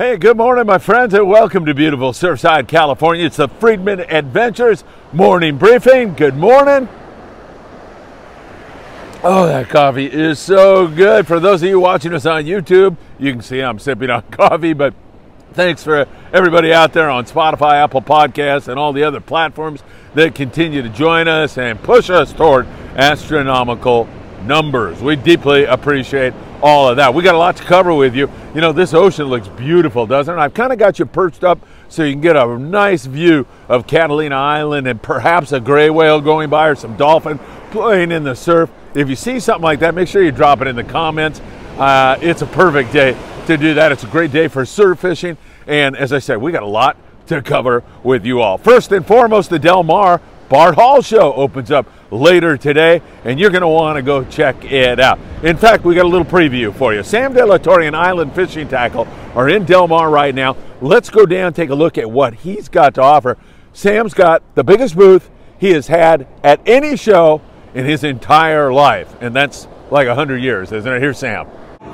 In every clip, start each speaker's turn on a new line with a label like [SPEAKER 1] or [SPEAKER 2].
[SPEAKER 1] Hey, good morning, my friends, and welcome to beautiful Surfside, California. It's the Freedman Adventures morning briefing. Good morning. Oh, that coffee is so good. For those of you watching us on YouTube, you can see I'm sipping on coffee, but thanks for everybody out there on Spotify, Apple Podcasts, and all the other platforms that continue to join us and push us toward astronomical numbers. We deeply appreciate all of that. We got a lot to cover with you. You know, this ocean looks beautiful, doesn't it? I've kind of got you perched up so you can get a nice view of Catalina Island and perhaps a gray whale going by or some dolphin playing in the surf. If you see something like that, make sure you drop it in the comments. Uh, it's a perfect day to do that. It's a great day for surf fishing. And as I said, we got a lot to cover with you all. First and foremost, the Del Mar Bart Hall Show opens up later today, and you're going to want to go check it out. In fact, we got a little preview for you. Sam De La Torre and Island Fishing Tackle are in Del Mar right now. Let's go down take a look at what he's got to offer. Sam's got the biggest booth he has had at any show in his entire life, and that's like 100 years, isn't it? Here's Sam.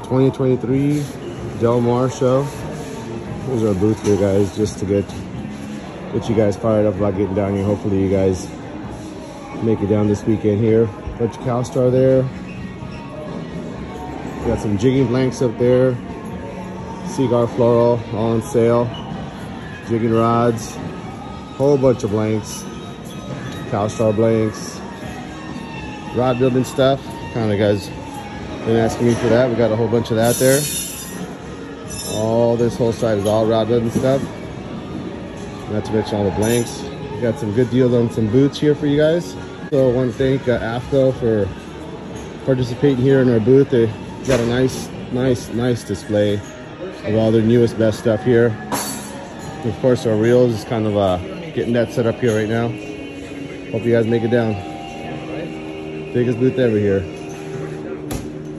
[SPEAKER 2] 2023 Del Mar show. Here's our booth here, guys, just to get get you guys fired up about getting down here. Hopefully, you guys make it down this weekend here. Bunch of CalStar there. Got some jigging blanks up there. Seaguar Fluoro all on sale. Jigging rods. Whole bunch of blanks. CalStar blanks. Rod building stuff. Kind of guys been asking me for that. We got a whole bunch of that there. All this whole side is all rod building stuff. Not to mention all the blanks. We got some good deals on some boots here for you guys. So I want to thank uh, AFTCO for participating here in our booth. They got a nice, nice, nice display of all their newest, best stuff here. And of course, our reels is kind of uh, getting that set up here right now. Hope you guys make it down. Biggest booth ever here.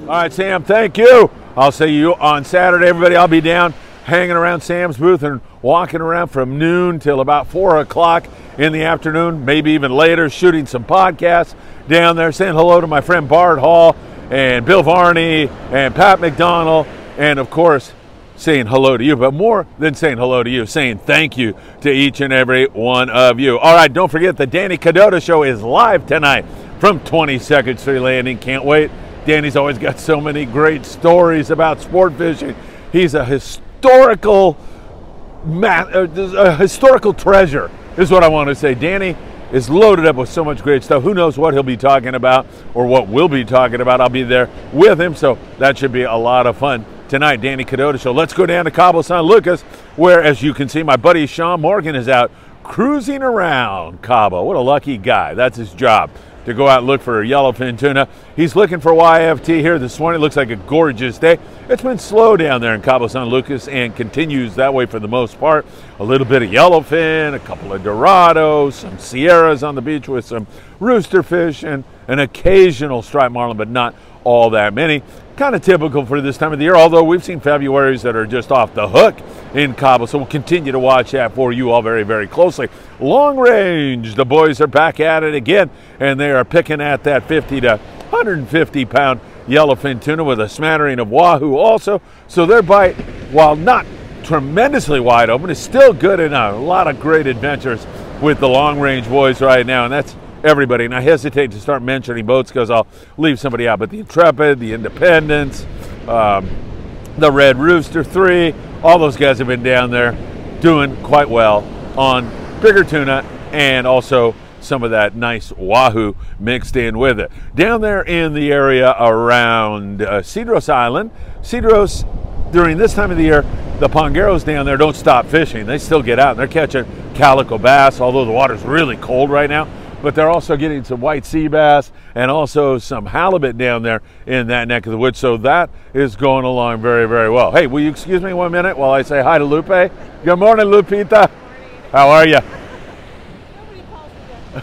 [SPEAKER 1] All right, Sam, thank you. I'll see you on Saturday, everybody. I'll be down hanging around Sam's booth and walking around from noon till about four o'clock in the afternoon, maybe even later, shooting some podcasts down there, saying hello to my friend Bart Hall and Bill Varney and Pat McDonald, and of course, saying hello to you, but more than saying hello to you, saying thank you to each and every one of you. All right, don't forget the Danny Cadota show is live tonight from 22nd Street Landing. Can't wait. Danny's always got so many great stories about sport fishing. He's a historical uh, a historical treasure is what I want to say. Danny is loaded up with so much great stuff. Who knows what he'll be talking about or what we'll be talking about. I'll be there with him, so that should be a lot of fun tonight. Danny Cadota Show. Let's go down to Cabo San Lucas, where, as you can see, my buddy Sean Morgan is out cruising around Cabo. What a lucky guy. That's his job to go out and look for yellowfin tuna. He's looking for YFT here this morning. It looks like a gorgeous day. It's been slow down there in Cabo San Lucas and continues that way for the most part. A little bit of yellowfin, a couple of dorados, some sierras on the beach with some rooster fish, and an occasional striped marlin, but not all that many. Kind of typical for this time of the year, although we've seen Februarys that are just off the hook in Cabo, so we'll continue to watch that for you all very, very closely. Long range, the boys are back at it again, and they are picking at that 50 to 150 pound yellowfin tuna with a smattering of wahoo also. So their bite, while not tremendously wide open, is still good enough. A lot of great adventures with the long range boys right now, and that's everybody. And I hesitate to start mentioning boats because I'll leave somebody out. But the Intrepid, the Independence, um, the Red Rooster 3, all those guys have been down there doing quite well on bigger tuna and also some of that nice wahoo mixed in with it. Down there in the area around uh, Cedros Island, Cedros, during this time of the year, the pangueros down there don't stop fishing. They still get out and they're catching calico bass, although the water's really cold right now but they're also getting some white sea bass and also some halibut down there in that neck of the woods. So that is going along very, very well. Hey, will you excuse me one minute while I say hi to Lupe? Good morning, Lupita. How are you?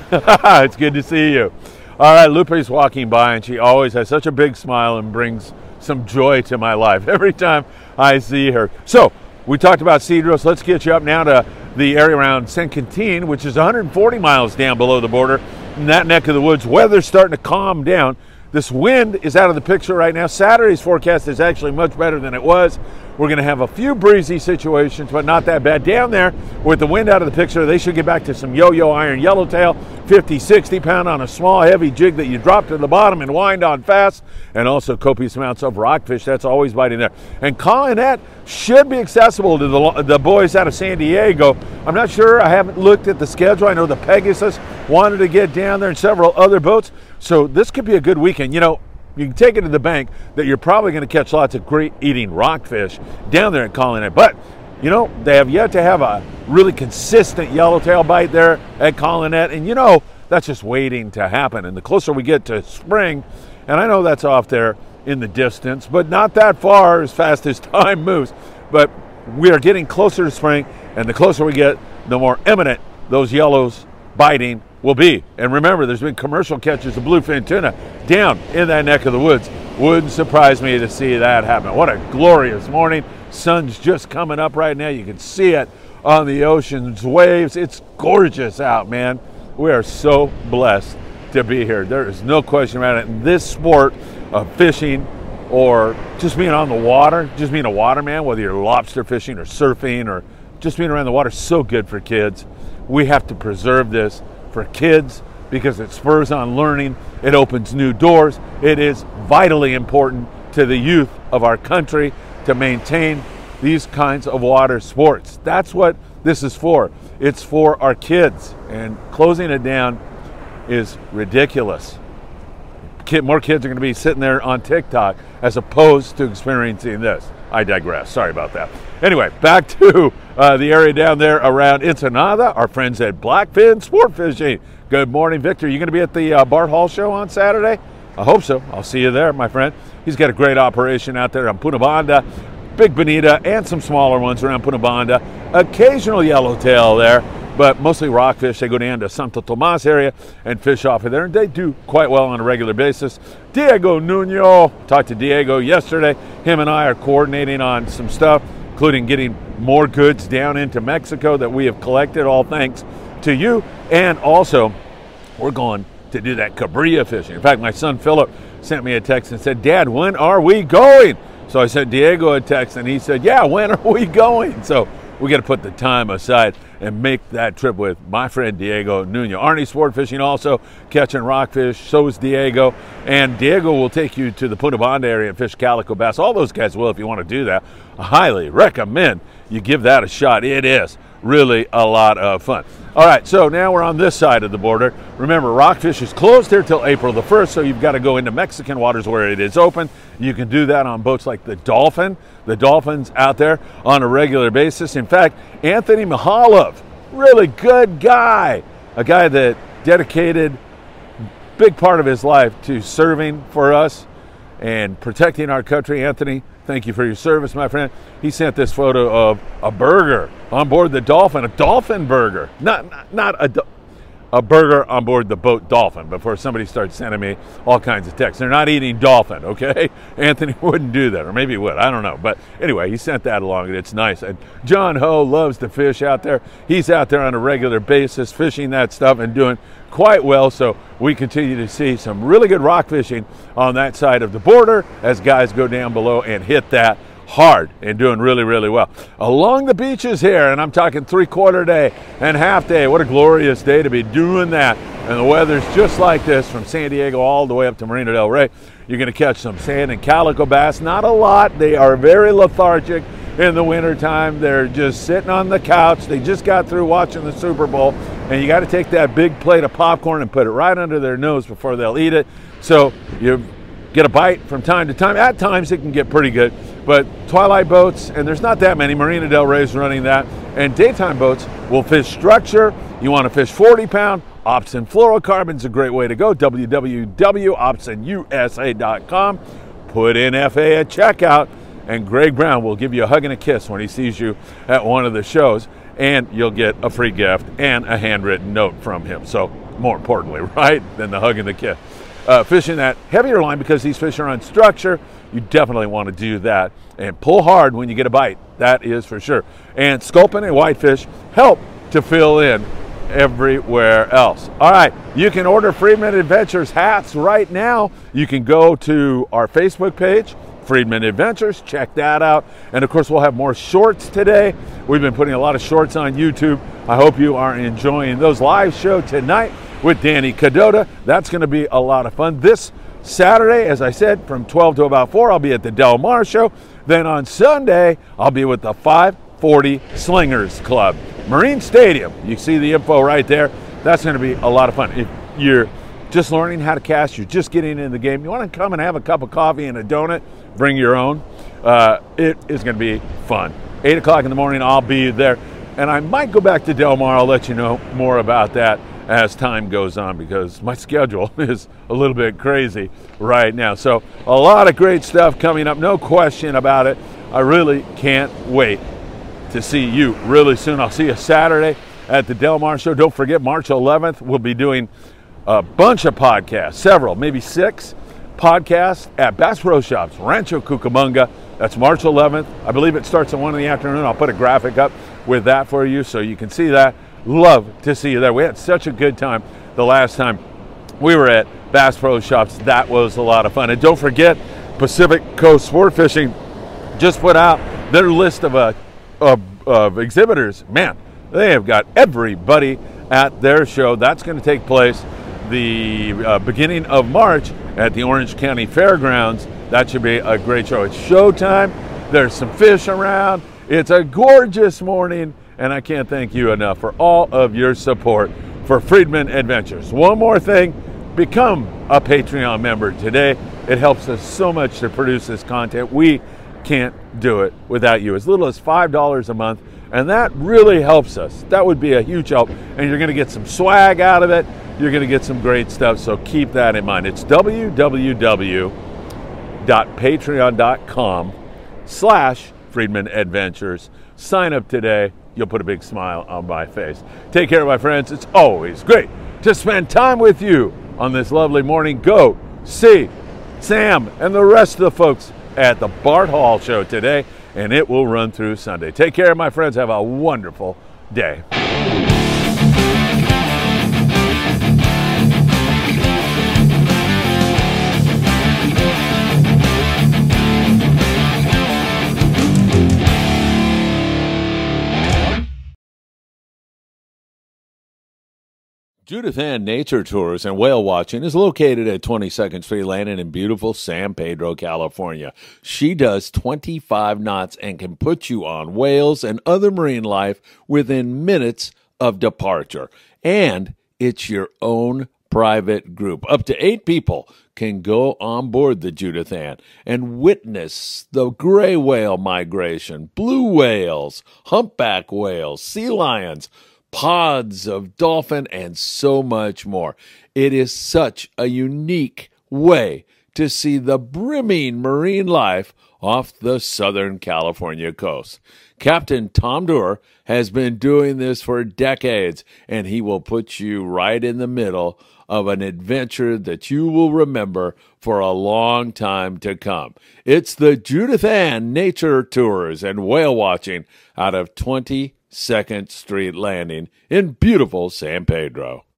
[SPEAKER 1] it's good to see you. All right, Lupe's walking by, and she always has such a big smile and brings some joy to my life every time I see her. So, we talked about Cedros. Let's get you up now to the area around San Quintin, which is 140 miles down below the border. In that neck of the woods, weather's starting to calm down. This wind is out of the picture right now. Saturday's forecast is actually much better than it was. We're going to have a few breezy situations, but not that bad. Down there, with the wind out of the picture, they should get back to some yo yo iron yellowtail, 50, 60 pound on a small, heavy jig that you drop to the bottom and wind on fast, and also copious amounts of rockfish. That's always biting there. And that should be accessible to the, the boys out of San Diego. I'm not sure. I haven't looked at the schedule. I know the Pegasus wanted to get down there and several other boats. So this could be a good weekend. You know, you can take it to the bank that you're probably going to catch lots of great eating rockfish down there at Colonet. But, you know, they have yet to have a really consistent yellowtail bite there at Colonet. And, you know, that's just waiting to happen. And the closer we get to spring, and I know that's off there in the distance, but not that far as fast as time moves. But we are getting closer to spring, and the closer we get, the more imminent those yellows biting will be. And remember, there's been commercial catches of bluefin tuna down in that neck of the woods. Wouldn't surprise me to see that happen. What a glorious morning. Sun's just coming up right now. You can see it on the ocean's waves. It's gorgeous out, man. We are so blessed to be here. There is no question about it. And this sport of fishing or just being on the water, just being a waterman, whether you're lobster fishing or surfing or just being around the water, so good for kids. We have to preserve this for kids because it spurs on learning, it opens new doors. It is vitally important to the youth of our country to maintain these kinds of water sports. That's what this is for. It's for our kids, and closing it down is ridiculous. Kid, more kids are going to be sitting there on TikTok as opposed to experiencing this. I digress. Sorry about that. Anyway, back to uh, the area down there around Ensenada. Our friends at Blackfin Sport Fishing. Good morning, Victor. You going to be at the uh, Bart Hall show on Saturday? I hope so. I'll see you there, my friend. He's got a great operation out there on Punta Banda, Big Bonita, and some smaller ones around Punta Banda. Occasional yellowtail there but mostly rockfish. They go down to Santo Tomas area and fish off of there, and they do quite well on a regular basis. Diego Nuno, talked to Diego yesterday. Him and I are coordinating on some stuff, including getting more goods down into Mexico that we have collected, all thanks to you. And also, we're going to do that cabrilla fishing. In fact, my son Philip sent me a text and said, Dad, when are we going? So I sent Diego a text, and he said, Yeah, when are we going? So we got to put the time aside and make that trip with my friend Diego Nuno. Arnie Sport Fishing also catching rockfish. So is Diego. And Diego will take you to the Punta Banda area and fish calico bass. All those guys will if you want to do that. I highly recommend you give that a shot. It is really a lot of fun. All right, so now we're on this side of the border. Remember, Rockfish is closed here till April the 1st, so you've got to go into Mexican waters where it is open. You can do that on boats like the Dolphin. The Dolphin's out there on a regular basis. In fact, Anthony Mihalov, really good guy, a guy that dedicated big part of his life to serving for us and protecting our country. Anthony, Thank you for your service, my friend. He sent this photo of a burger on board the Dolphin, a dolphin burger, not not, not a a burger on board the boat Dolphin before somebody starts sending me all kinds of texts. They're not eating dolphin, okay? Anthony wouldn't do that, or maybe he would. I don't know. But anyway, he sent that along, and it's nice. And John Ho loves to fish out there. He's out there on a regular basis fishing that stuff and doing quite well. So we continue to see some really good rock fishing on that side of the border as guys go down below and hit that hard and doing really, really well. Along the beaches here, and I'm talking three quarter day and half day. What a glorious day to be doing that. And the weather's just like this from San Diego all the way up to Marina Del Rey. You're going to catch some sand and calico bass. Not a lot. They are very lethargic in the wintertime. They're just sitting on the couch. They just got through watching the Super Bowl. And you got to take that big plate of popcorn and put it right under their nose before they'll eat it. So you get a bite from time to time. At times it can get pretty good, but twilight boats, and there's not that many, Marina Del Rey is running that, and daytime boats will fish structure. You want to fish 40 pound, Opsin fluorocarbon's a great way to go. www.opsinusa.com. Put in FA at checkout, and Greg Brown will give you a hug and a kiss when he sees you at one of the shows, and you'll get a free gift and a handwritten note from him. So, more importantly, right, than the hug and the kiss uh, fishing that heavier line because these fish are on structure, you definitely want to do that and pull hard when you get a bite. That is for sure. And sculpin and whitefish help to fill in everywhere else. All right, you can order Freedman Adventures hats right now. You can go to our Facebook page, Freedman Adventures, check that out. And of course, we'll have more shorts today. We've been putting a lot of shorts on YouTube. I hope you are enjoying those live show tonight with Danny Cadota. That's going to be a lot of fun. This Saturday, as I said, from 12 to about 4, I'll be at the Del Mar show. Then on Sunday, I'll be with the 540 Slingers Club. Marine Stadium. You see the info right there. That's going to be a lot of fun. If you're just learning how to cast, you're just getting in the game, you want to come and have a cup of coffee and a donut, bring your own. Uh, it is going to be fun. 8 o'clock in the morning, I'll be there. And I might go back to Del Mar. I'll let you know more about that as time goes on because my schedule is a little bit crazy right now. So, a lot of great stuff coming up, no question about it. I really can't wait to see you really soon. I'll see you Saturday at the Del Mar Show. Don't forget, March 11th, we'll be doing a bunch of podcasts, several, maybe six podcasts at Bass Pro Shops, Rancho Cucamonga. That's March 11th. I believe it starts at 1 in the afternoon. I'll put a graphic up with that for you so you can see that. Love to see you there. We had such a good time the last time we were at Bass Pro Shops. That was a lot of fun. And don't forget, Pacific Coast Sport Fishing just put out their list of, uh, of, of exhibitors. Man, they have got everybody at their show. That's going to take place the uh, beginning of March at the Orange County Fairgrounds. That should be a great show. It's showtime. There's some fish around. It's a gorgeous morning and I can't thank you enough for all of your support for Freedman Adventures. One more thing become a Patreon member today. It helps us so much to produce this content. We can't do it without you. As little as $5 a month, and that really helps us. That would be a huge help, and you're going to get some swag out of it. You're going to get some great stuff, so keep that in mind. It's www.patreon.com slash Freedman Adventures. Sign up today you'll put a big smile on my face. Take care, my friends. It's always great to spend time with you on this lovely morning. Go see Sam and the rest of the folks at the Bart Hall show today, and it will run through Sunday. Take care, my friends. Have a wonderful day. Judith Ann Nature Tours and Whale Watching is located at 22nd Street Landing in beautiful San Pedro, California. She does 25 knots and can put you on whales and other marine life within minutes of departure. And it's your own private group. Up to eight people can go on board the Judith Ann and witness the gray whale migration, blue whales, humpback whales, sea lions pods of dolphin, and so much more. It is such a unique way to see the brimming marine life off the Southern California coast. Captain Tom Doer has been doing this for decades, and he will put you right in the middle of an adventure that you will remember for a long time to come. It's the Judith Ann Nature Tours and Whale Watching out of 20 Second Street Landing in beautiful San Pedro.